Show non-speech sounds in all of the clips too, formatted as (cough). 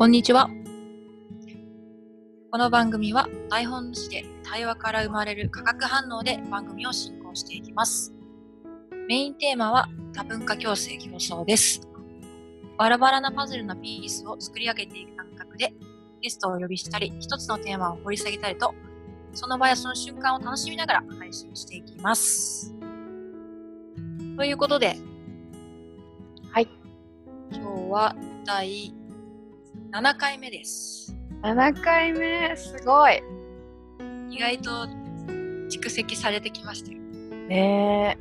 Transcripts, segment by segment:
こんにちは。この番組は台本主で対話から生まれる化学反応で番組を進行していきます。メインテーマは多文化共生競争です。バラバラなパズルのピースを作り上げていく感覚でゲストをお呼びしたり、一つのテーマを掘り下げたりと、その場やその瞬間を楽しみながら配信していきます。ということで、はい。今日は第7回目です。7回目、すごい。意外と蓄積されてきましたよ。ねえ。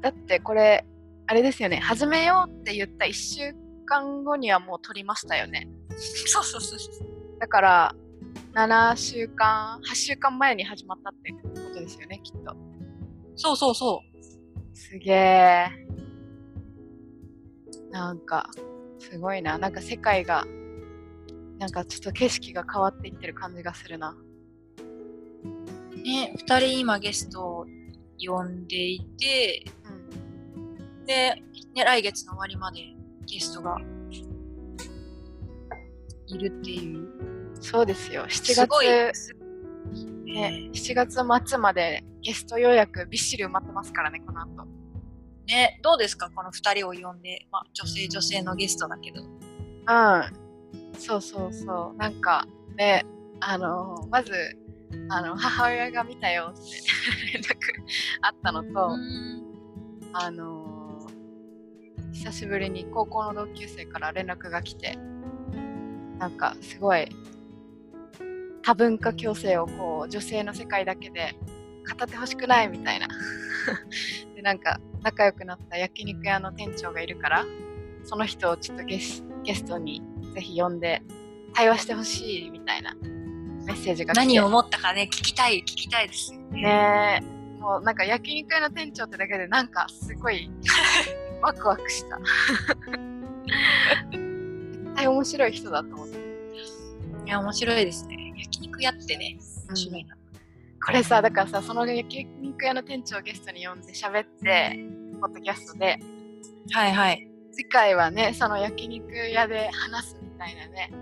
だってこれ、あれですよね、始めようって言った1週間後にはもう撮りましたよね。そうそうそうそう。だから、7週間、8週間前に始まったってことですよね、きっと。そうそうそう。すげえ。なんか、すごいな。なんか世界が、なんかちょっと景色が変わっていってる感じがするな。ね、2人今ゲストを呼んでいて、うん。で、ね、来月の終わりまでゲストがいるっていう。そうですよ。7すごい月、ね、7月末までゲスト予約びっしり埋まってますからね、この後。ね、どうですか？この2人を呼んで、まあ、女性女性のゲストだけど。うん。そうそうそう。なんかね、あのーまず、あの、母親が見たよって (laughs) 連絡あったのと、うんあのー久しぶりに高校の同級生から連絡が来て、なんかすごい多文化共生をこう女性の世界だけで語ってほしくないみたいな。で、なんか仲良くなった焼肉屋の店長がいるから、その人をちょっとゲスゲストにぜひ呼んで対話してほしいみたいなメッセージが来て。何を思ったかね、聞きたい、聞きたいですよね。ねえ、もうなんか焼肉屋の店長ってだけでなんかすごい (laughs) ワクワクした。絶対面白い人だと思って。いや、面白いですね。焼肉屋ってね、面白いな。これさ、だからさ、その焼肉屋の店長をゲストに呼んで喋って、ポッドキャストで、はいはい。次回はね、その焼肉屋で話すみたいなね。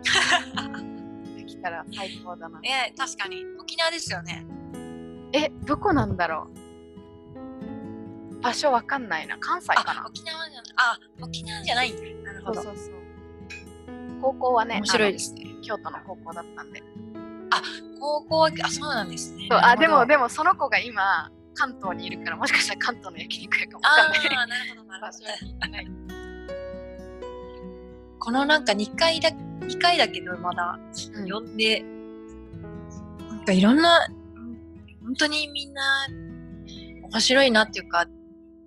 (laughs) できたら最高だな。え確かに。沖縄ですよね。え、どこなんだろう？場所わかんないな。関西かあ、な沖縄じゃない。あ、沖縄じゃないんだ。なるほど。そうそうそう。高校はね、面白いですね。京都の高校だったんで。高校は、あ、そうなんですね。そうあでもも、でもその子が今関東にいるからもしかしたら関東の焼肉屋かもあわかんない。あ、なるほど、なる場ほ所ど。このなんか2回だ、2回だけどまだうん呼んで、なんかいろんな、うん本当にみんな面白いなっていうか、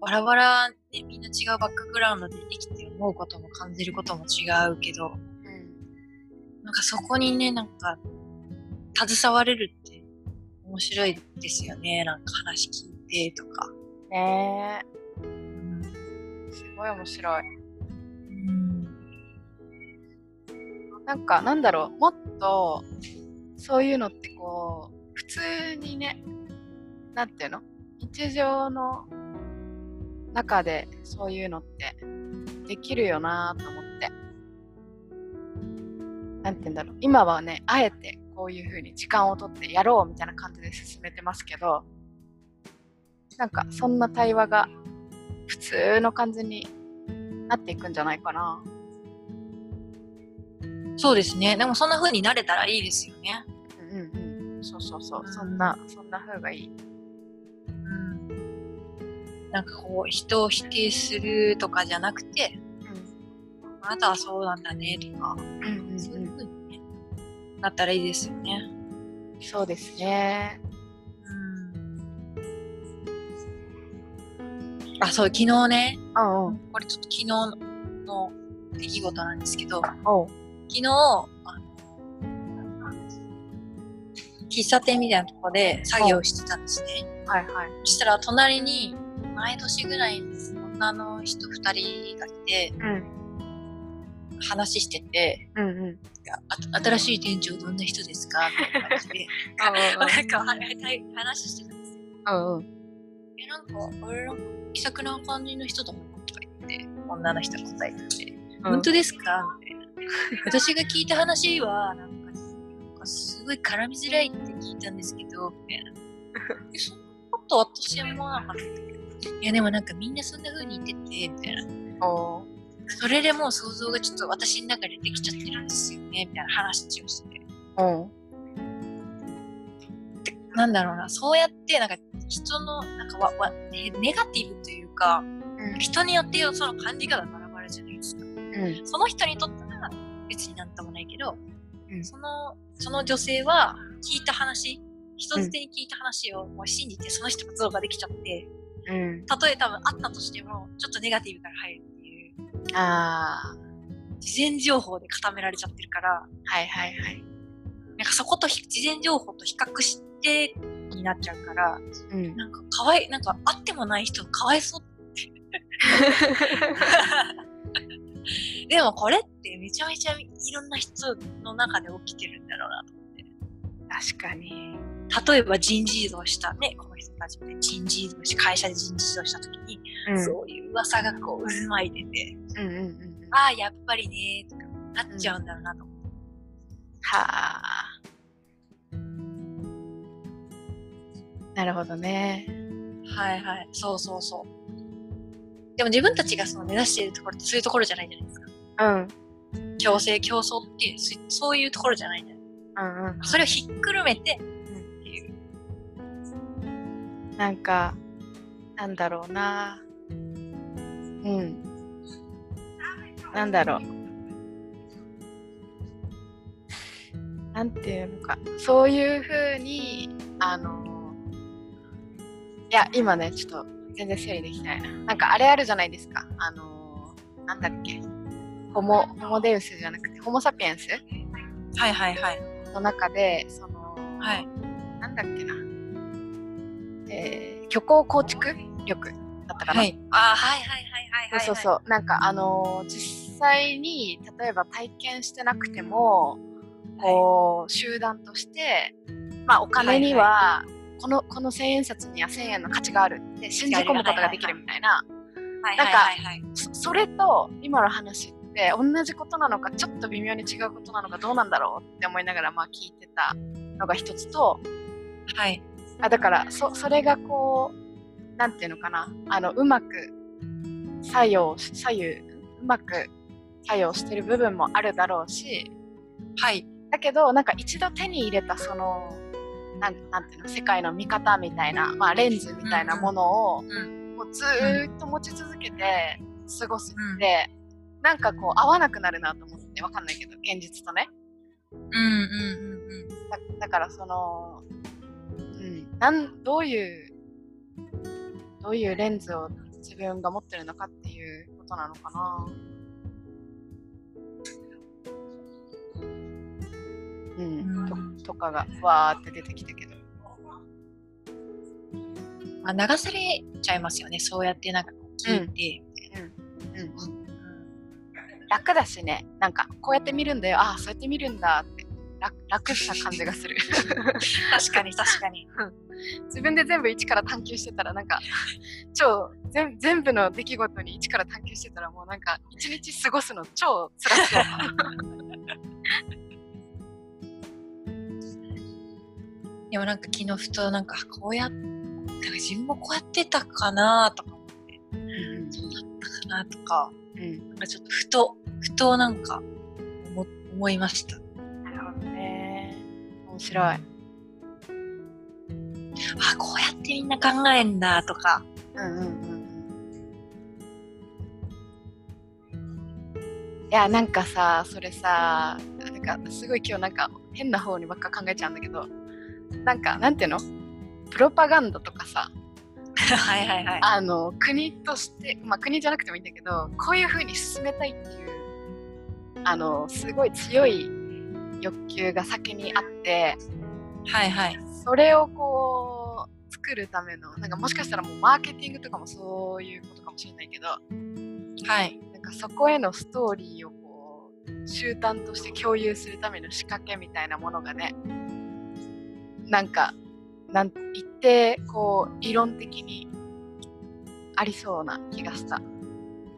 バラバラでみんな違うバックグラウンドで生きて思うことも感じることも違うけど、なんかそこにね、なんか、携われるって面白いですよね。なんか話聞いてとか。ねうんえすごい面白い。うんなんかなんだろうもっとそういうのってこう普通にねなんていうの？日常の中でそういうのってできるよなと思って。なんて言うんだろう今はねあえてこういう風に時間をとってやろうみたいな感じで進めてますけどなんかそんな対話が普通の感じになっていくんじゃないかな。そうですね。でもそんな風になれたらいいですよね。うんうんうん。そうそうそう。うんそんな、そんな風がいい。うん。なんかこう、人を否定するとかじゃなくて、あなたはそうなんだねとか、うん。うんそういう風に、ね、なったらいいですよね。そうですね。うん。あ、そう、昨日ね、うんうん。これちょっと昨日の出来事なんですけど。昨日、あの、喫茶店みたいなとこで作業してたんですね。はいはい。そしたら隣に、前年ぐらいの女の人二人がいて、うん。話してて、うんうん。新しい店長どんな人ですか？みたいな感じで、(laughs) うんなんかは話してたんですよ。うんうん。え、なんか、あれなんか気さくな感じの人だなとか言って、女の人が答えてて、本当ですか？みたいな。私が聞いた話は、なんか、なんかすごい絡みづらいって聞いたんですけど、みたいな。え (laughs) そんなこと私は思わなかったけど。いや、でもなんかみんなそんな風に言ってて、みたいな。おそれでもう想像がちょっと私の中でできちゃってるんですよね、みたいな話をして。おでなんだろうな、そうやって、なんか人の、なんかわわネネガティブというか、うん。人によってその感じ方がバラバラじゃないですか。うん。その人にとっては別になんともないけど、うん。その、その女性は聞いた話、人づてに聞いた話をもう信じてその人が像ができちゃって、うん。たとえ多分あったとしても、ちょっとネガティブから入るああ事前情報で固められちゃってるから、はいはいはい。なんかそことひ事前情報と比較してになっちゃうから、うん。なんかかわい、なんかあってもない人かわいそうって。(laughs) でもこれってめちゃめちゃいろんな人の中で起きてるんだろうなと思って。確かに例えば人事異動したね、この人たちで人事異動し、会社で人事異動した時に、うんそういう噂がこう渦巻いてて、うんうんうんああ、やっぱりねーとかなっちゃうんだろうなと思って。はあなるほどねはいはい。そうそうそう。でも自分たちがその目指しているところってそういうところじゃないじゃないですか。うん強制、競争っていう、そそういうところじゃないじゃないうんうんそれをひっくるめて。なんかなんだろうな。うん。なんだろう。なんていうのか。そういうふうにあのいや今ねちょっと全然整理できないな。なんかあれあるじゃないですか。あのなんだっけ。ホモホモデウスじゃなくてホモ・サピエンス？はいはいはい。の中でその、はい。なんだっけな、えー、虚構構築力だったかな、はい。ああ、はいはいはいはいはい。そうそうそうなんかあのー実際に例えば体験してなくてもこう集団としてまあお金にはこのこの千円札には1000円の価値があるって信じ込むことができるみたいなはいなんかはいはいはい。そそれと今の話って同じことなのかちょっと微妙に違うことなのかどうなんだろうって思いながらまあ聞いてたのが一つとはい。あだからそそれがこうなんていうのかなあのうまく作用し左右うまく作用してる部分もあるだろうしはい。だけどなんか一度手に入れたそのなんなんていうの世界の見方みたいな、まあ、レンズみたいなものを、うん。もうずーっと持ち続けて過ごすって、なんかこう合わなくなるなと思ってわかんないけど現実とねうんうんうんうん。だだからその、うん、なんどういうどういうレンズを自分が持ってるのかっていうことなのかな。うん、うんととかがわーって出てきたけど。まあ、流されちゃいますよね。そうやってなんか聞いて。うんうん、楽だしね、なんかこうやって見るんだよ、ああ、そうやって見るんだって楽楽な感じがする。(laughs) 確かに確かに。自分で全部一から探求してたら、なんか超全全部の出来事に一から探求してたら、もうなんか一日過ごすの超辛そう。(laughs) でもなんか昨日ふとなんかこうやっなんか自分もこうやってたかなとか思って、そうだったかなとか、うん、なんかちょっとふと、ふとなんか思思いました。面白い。あ、こうやってみんな考えんだとか。うんうんうんうん。いや、なんかさ、それさ、なんかすごい今日なんか変な方にばっか考えちゃうんだけど、なんか、なんていうの？プロパガンダとかさ、(laughs) はいはいはい。あの、国として、まあ国じゃなくてもいいんだけど、こういう風に進めたいっていう、あの、すごい強い欲求が先にあって、はいはい。それをこう作るためのなんかもしかしたらもうマーケティングとかもそういうことかもしれないけどはい。なんかそこへのストーリーをこう集団として共有するための仕掛けみたいなものがねなんかなん一定こう理論的にありそうな気がした。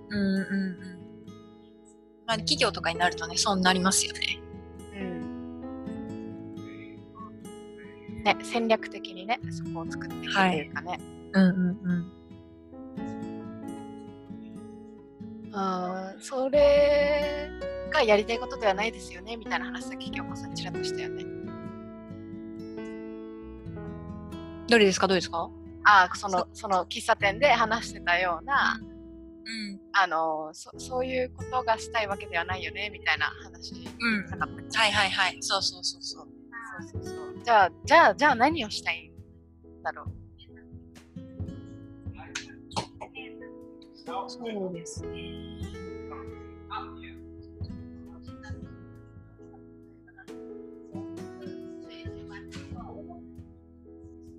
うんうんうん。まあ、企業とかになるとね、そうなりますよね。ね、戦略的にね、そこを作っていくっていうかね。うんうんうん。うん、それがやりたいことではないですよねみたいな話さっき京子さんちらっとしたよね。どれですか？どうですか？ああ、その、その喫茶店で話してたような、うん。あのそ、そういうことがしたいわけではないよねみたいな話うん。なかったはいはいはい。そうそうそうそう。そうそうそう。じゃあ、じゃあ、じゃあ何をしたい？んだろう。そうですね。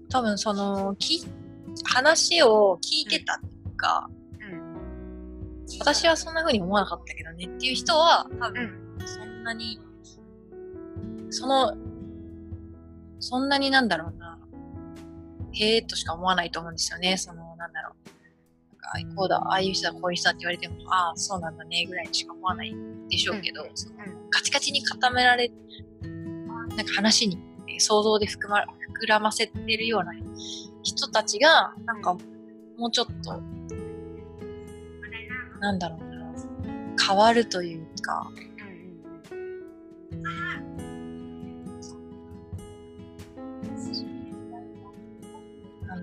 多分そのき話を聞いてたっていうか、うん。私はそんな風に思わなかったけどねっていう人は多分うん。そんなに、その、そんなになんだろうな、へえーとしか思わないと思うんですよね。その、なんだろう。なんかこうだ、ああいう人だ、こういう人だって言われても、ああ、そうなんだね、ぐらいにしか思わないでしょうけど、そのカチカチに固められ、なんか話に想像で膨,、ま、膨らませてるような人たちが、なんかもうちょっと、なんだろうな、変わるというか、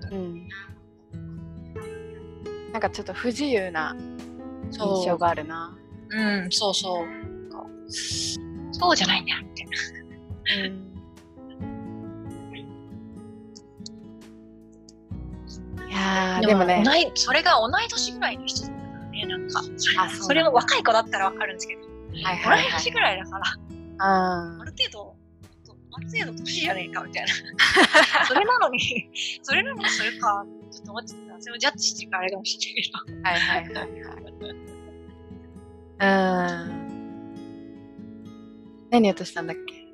なんだろううん。なんかちょっと不自由な印象があるな。うん、そうそう。そうじゃないんだよ、みたいな。うん。いやー、でもね、それが同い年ぐらいの人だったらね、なんか、あそうそれも若い子だったらわかるんですけど、はいはいはい同い年ぐらいだから、あある程度、ある程度年じゃねえか、みたいな。(laughs) それなのに、それなのにそれか、ちょっと思っちゃった。それもジャッジしてるからあれかもしれないけど。ーはいはいはいはい。うん。何をとしたんだっけ？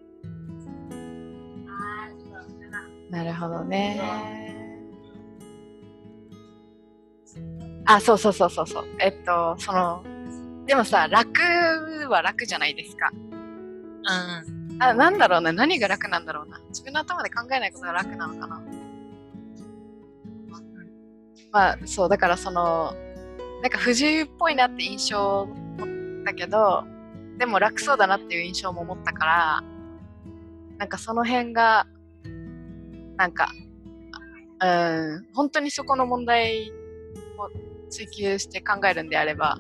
なるほどね。あ、そうそうそうそうそう。えっと、その、でもさ、楽は楽じゃないですか。うん。あ、なんだろうね。何が楽なんだろうな。自分の頭で考えないことが楽なのかな。まあ、そう、だからその、なんか不自由っぽいなって印象を持ったけど、でも楽そうだなっていう印象も持ったから、なんかその辺が、なんか、うん、本当にそこの問題を追求して考えるんであれば、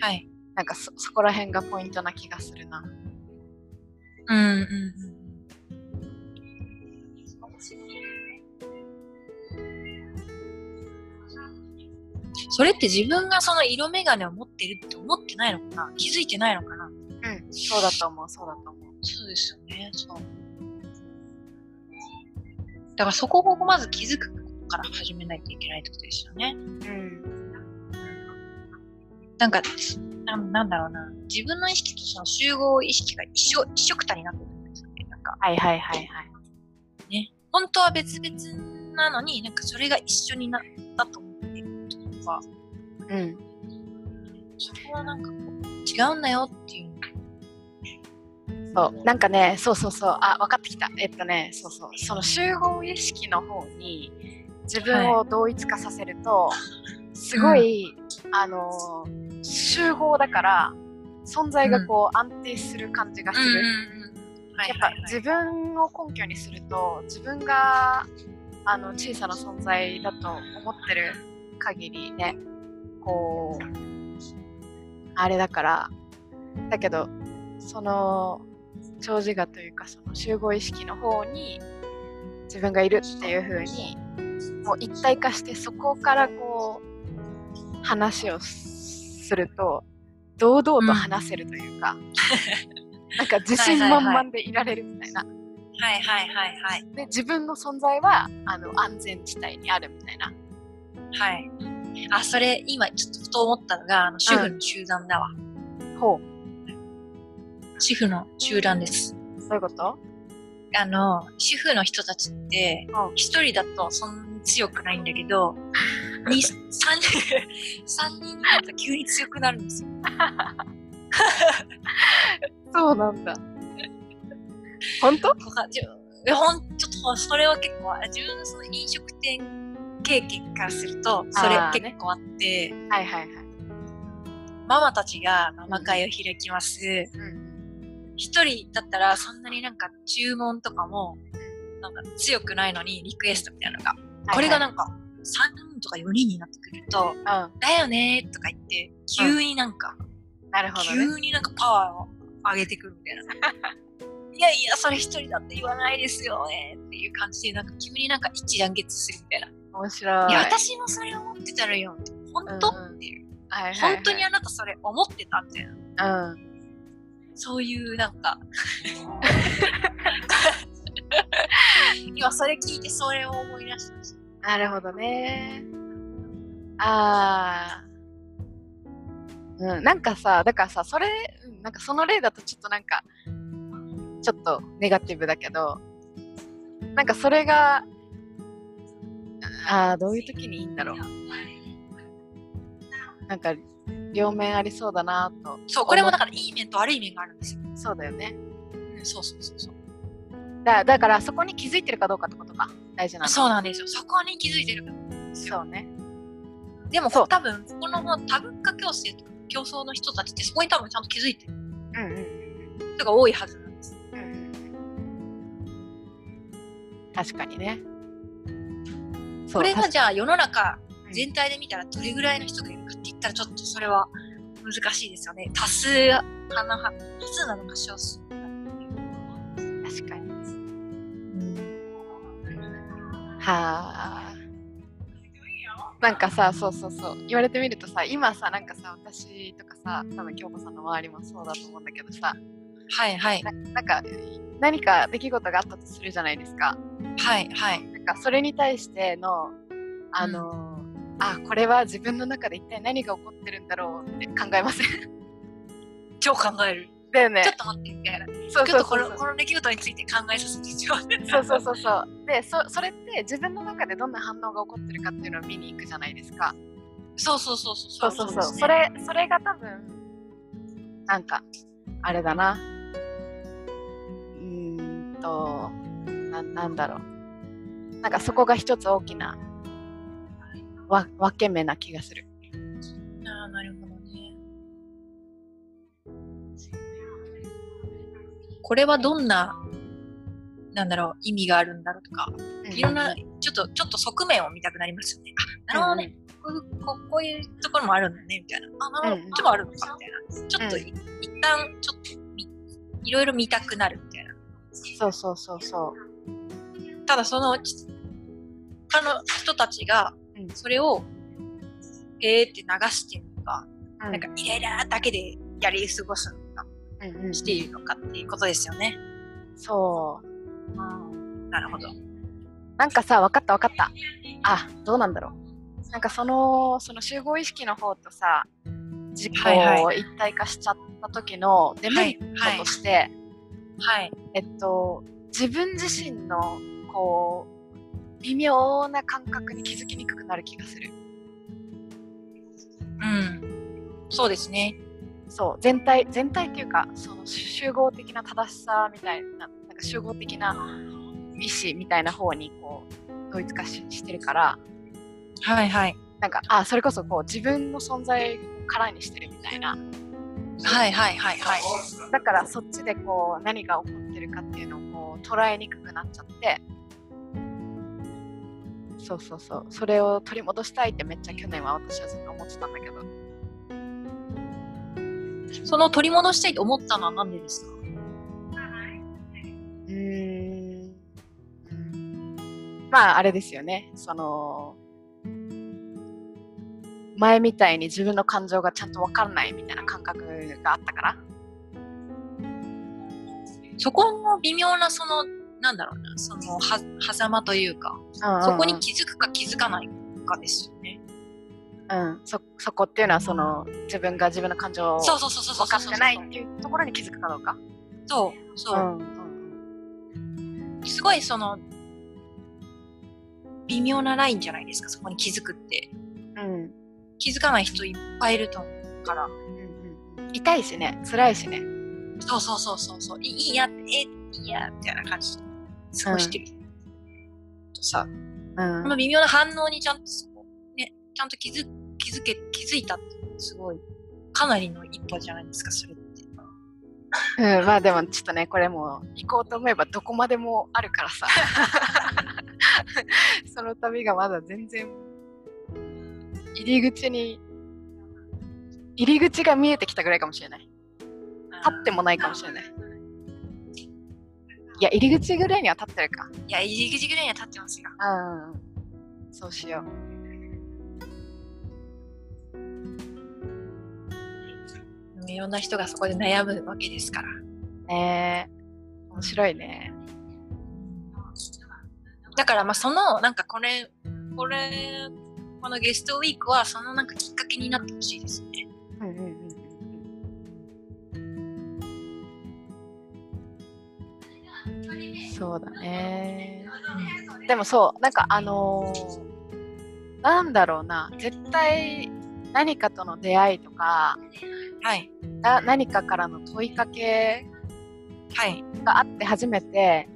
はい。なんかそ、そこら辺がポイントな気がするな。うんうんうん。それって自分がその色眼鏡を持ってるって思ってない。のかな気づい。てない。のかなうん、そうだと思う、そうだと思う。そうですよね。そう。だからそこをまず気づくことから始めない。とい。けない。ってことですよね。うん。なんか、なんなんだろうな。自分の意識とその集合意識が一緒、一緒くたになってるんですよね。なんか、はいはいはいはい。ね。本当は別々なのに、なんかそれが一緒になったと思っているとか、うん。そこはなんかこう、違うんだよっていうのそう、なんかね、そうそうそう、あ、分かってきた。えっとね、そうそう、その集合意識の方に自分を同一化させると、すごい、あのー集合だから、存在がこう安定する感じがする。はいやっぱ自分を根拠にすると、自分があの小さな存在だと思ってる限りね、こう、あれだから、だけど、その、長寿我というか、その集合意識の方に自分がいるっていう風に、もう一体化して、そこからこう、話をすると、堂々と話せるというか、なんか自信満々でいられるみたいな。はいはいはいはい。で、自分の存在はあの安全地帯にあるみたいな。はい。あ、それ今ちょっとふと思ったのが、あの主婦の集団だわ。ほ主婦の集団です。う。どういうこと？あの、主婦の人たちってうん、一人だとそんなに強くないんだけど、二三人、三人になると急に強くなるんですよ。(laughs) そうなんだ。本当？ほんちょっとそれは結構、自分のその飲食店経験からすると、それ結構あって、はいはいはい。ママたちがママ会を開きます。うん一人だったらそんなになんか注文とかも、なんか強くないのにリクエストみたいなのが、これがなんか3人とか4人になってくると、うん、だよねーとか言って、急になんか、なるほどね。急になんかパワーを上げてくるみたいな。(laughs) いやいや、それ一人だって言わないですよねっていう感じで、なんか急になんか一致団結するみたいな。面白い。いや、私もそれ思ってたらよ。本当、うんうんっていう。はいはいはい本当にあなたそれ思ってたみたいな。うん。そういうなんか。(laughs) (laughs) 今それ聞いてそれを思い出しました。なるほどね。あー。うん、なんかさ、だからさ、それ、うんなんかその例だとちょっとなんか、ちょっとネガティブだけど、なんかそれが、ああ、どういう時にいいんだろう。なんか、両面ありそうだなと。そう、これもだからいい面と悪い面があるんですよ。そうだよね。うんそうそうそうそう。だだからそこに気づいてるかどうかってことか。大事なの。そうなんですよ。そこに気づいてる。そうね。でも多分、この多文化共生とか競争の人たちってそこに多分ちゃんと気づいてるうんうん人が多いはずなんです。うんうん。確かにね。これがじゃあ世の中うん全体で見たらどれぐらいの人がいるかって言ったらちょっとそれは難しいですよね。多数派な多数なのか少数なのか確かに。はあ。なんかさ、そうそうそう。言われてみるとさ、今さ、なんかさ、私とかさ、多分京子さんの周りもそうだと思うんだけどさ、はいはいななんか何か出来事があったとするじゃないですか。はいはい。なんかそれに対しての、あの、あ、これは自分の中で一体何が起こってるんだろうって考えません？超考える。だよねちょっと待ってみたいな。そうちょっとこそうそうそうのこの出来事について考えさせてちょう。そうそうそうそう。でそ、それって自分の中でどんな反応が起こってるかっていうのを見に行くじゃないですか。そうそうそうそう。そうそうそう。それ、それが多分、なんか、あれだな。うーんと、ななんだろう。なんかそこが一つ大きなわ分け目な気がする。あーなるほどね。これはどんな、なんだろう、意味があるんだろうとか、いろんな、ちょっと、ちょっと側面を見たくなりますよね。あ、なるほどね。こういうこうこういうところもあるんだね、みたいな。あ、なるほど、うんこっちもあるのか、みたいな。ちょっと、うんい一旦、ちょっとみ、いろいろ見たくなるみたいな。そうそうそうそう。ただ、その、ち他の人たちがうん、それを、へーって流してるのか、うんなんか、イライラだけでやり過ごすのか、うんうんしているのかっていうことですよね。そう。なるほど。なんかさ、分かった分かった。あ、どうなんだろう。なんかその、その集合意識の方とさ、自己はいを一体化しちゃった時のデメリッはいトとして、はい。えっと、自分自身の、こう、微妙な感覚に気づきにくくなる気がする。うん。そうですね。そう、全体、全体っていうか、その集合的な正しさみたいな、なんか集合的な意思みたいな方に、こう、統一化ししてるから、はいはい。なんか、あ、それこそこう自分の存在を空にしてるみたいな。はいはいはいはい。だからそっちでこう何が起こってるかっていうのをこう捉えにくくなっちゃって、そうそうそう。それを取り戻したいってめっちゃ去年は私はずっと思ってたんだけど。その取り戻したいと思ったのは何でですか？うーん。まああれですよね。その、前みたいに自分の感情がちゃんとわかんないみたいな感覚があったから。そこの微妙なその、なんだろうな、その、は、狭間というか、そこに気づくか気づかないかですよね。うん、そそこっていうのはその自分が自分の感情をそうそうそうそうそう。分かってないっていうところに気づくかどうか。そう、そう。ん。すごいその、微妙なラインじゃないですか、そこに気づくって。うん。うん気づかない人いっぱいいると思うから。うんうん痛いしね。辛いしね。そうそうそうそうそう。いいやえいいやみたいな感じで過ごしてる、とさ。うん。この微妙な反応にちゃんとそこねちゃんと気づ気づけ気づいたってすごいかなりの一歩じゃないですかそれって。うん、まあでもちょっとねこれもう行こうと思えばどこまでもあるからさ。(laughs) その旅がまだ全然入り口に入り口が見えてきたぐらいかもしれない。立ってもないかもしれない。いや入り口ぐらいには立ってるか。いや入り口ぐらいには立ってますよ。うん。そうしよいろんな人がそこで悩むわけですから。うねえ。面白いね。だからまあそのなんかこれこれこのゲストウィークはそのなんかきっかけになってほしいですね。うんうんうん。そうだね。でもそう、なんかあのーなんだろうな、絶対何かとの出会いとか、はい。な何かからの問いかけはい。があって初めて、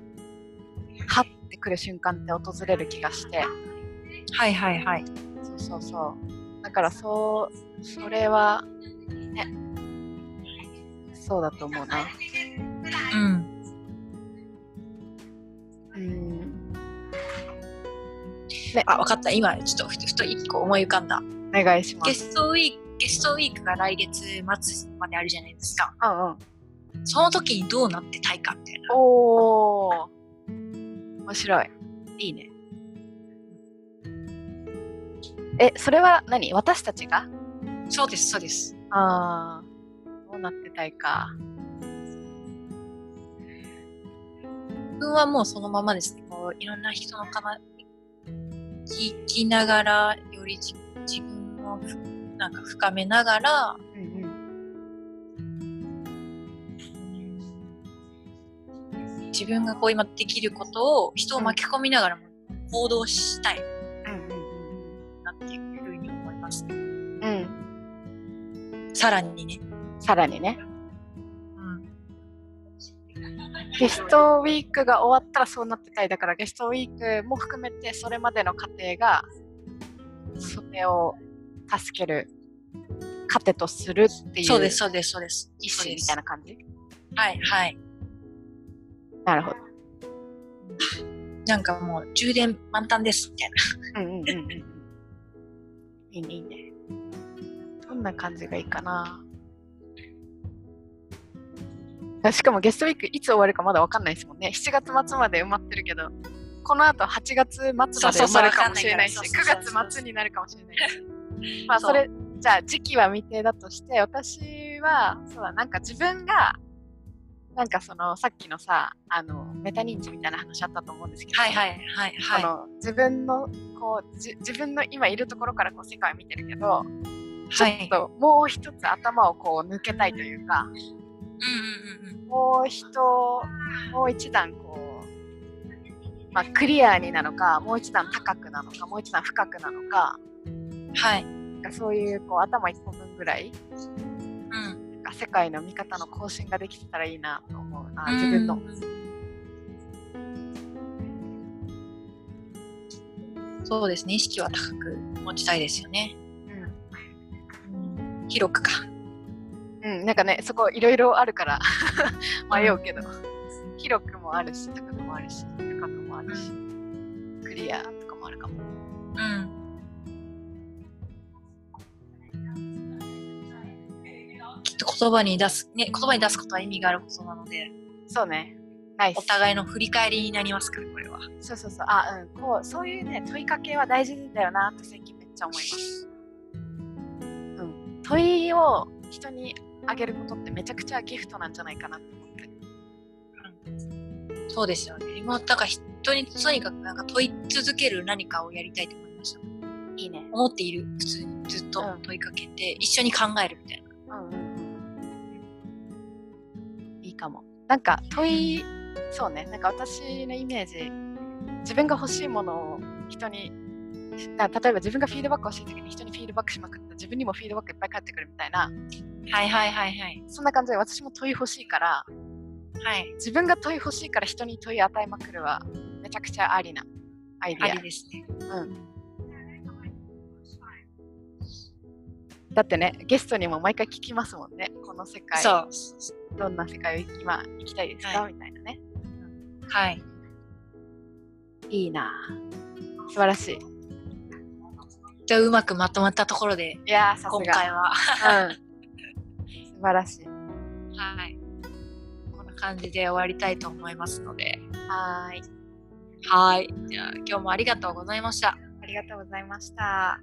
はってくる瞬間って訪れる気がして、はいはいはい。そうそうそう。だからそう、それは、ね、そうだと思うな。うん。うん。あ分かった。今ちょっとふとふと一個思い浮かんだ。お願いします。ゲストウィークゲストウィークが来月末まであるじゃないですかうんうん。その時にどうなってたいかみたいなおー。面白い。いいね。え、それは何？私たちが？そうですそうですああ、どうなってたいか。自分はもうそのままですねこういろんな人のかな聞きながらよりじ自分をふなんか深めながらうんうん。自分がこう今できることを人を巻き込みながらも行動したいうんなっていうふうに思いますね。うん。さらにね。さらにね。うん、ゲストウィークが終わったらそうなってたい。だからゲストウィークも含めてそれまでの過程がそれを助ける糧とするっていうそうです、そうです、そうです。意思みたいな感じ？はい、はい。なるほど。なんかもう充電満タンです、みたいな。うんうんうんうん。いいね、いいね。どんな感じがいいかな？あしかもゲストウィークいつ終わるかまだわかんないですもんね。7月末まで埋まってるけど、この後8月末まで埋まるかもしれないし、そうそうそうわかんないから9月末になるかもしれないし。まあそれ、じゃあ時期は未定だとして、私は、そうだ、なんか自分が、なんかそのさっきのさ、あの、メタ認知みたいな話あったと思うんですけど、はい、はい、はい、はい。この自分のこうじ自分の今いるところからこう世界を見てるけど、ちょはいっ。ともう一つ頭をこう抜けたいというか。もう一もう一段こう、まあ、クリアになのかもう一段高くなのかもう一段深くなのかはい。なんかそういうこう頭一個分ぐらいうん。なんか世界の見方の更新ができてたらいいなと思うな自分の。うんそうですね。意識は高く持ちたいですよね。うん広くか。うん、なんかね、そこいろいろあるから迷うけど、広くもあるし、高くもあるし、深くもあるし、クリアとかもあるかも。うん。言葉に出す、ね、言葉に出すことは意味があることなので、そうね。お。互いの振り返りになりますから、これは。そうそうそう。あ、うん。こう、そういうね、問いかけは大事だよなって最近めっちゃ思います。うん。問いを人にあげることってめちゃくちゃギフトなんじゃないかなって思って。そうですよね。もう、だから人にとにかくなんか問い続ける何かをやりたいと思いました。いいね。思っている、普通にずっとうん問いかけて、一緒に考えるみたいな。かも。なんか問い、そうね、なんか私のイメージ、自分が欲しいものを人に例えば自分がフィードバックをしてる時に人にフィードバックしまくったら自分にもフィードバックいっぱい返ってくるみたいなはいはいはいはい。そんな感じで私も問い欲しいからはい。自分が問い欲しいから人に問い与えまくるはめちゃくちゃありなアイデあィアりですね。うんだってねゲストにも毎回聞きますもんねこの世界そう。どんな世界を今生きたいですか、はみたいなね。はい。いいな。素晴らしい。じゃあうまくまとまったところで、いやーさすが。今回は、うん、素晴らしい。はい。こんな感じで終わりたいと思いますので、はーい。はい。じゃあ今日もありがとうございました。ありがとうございました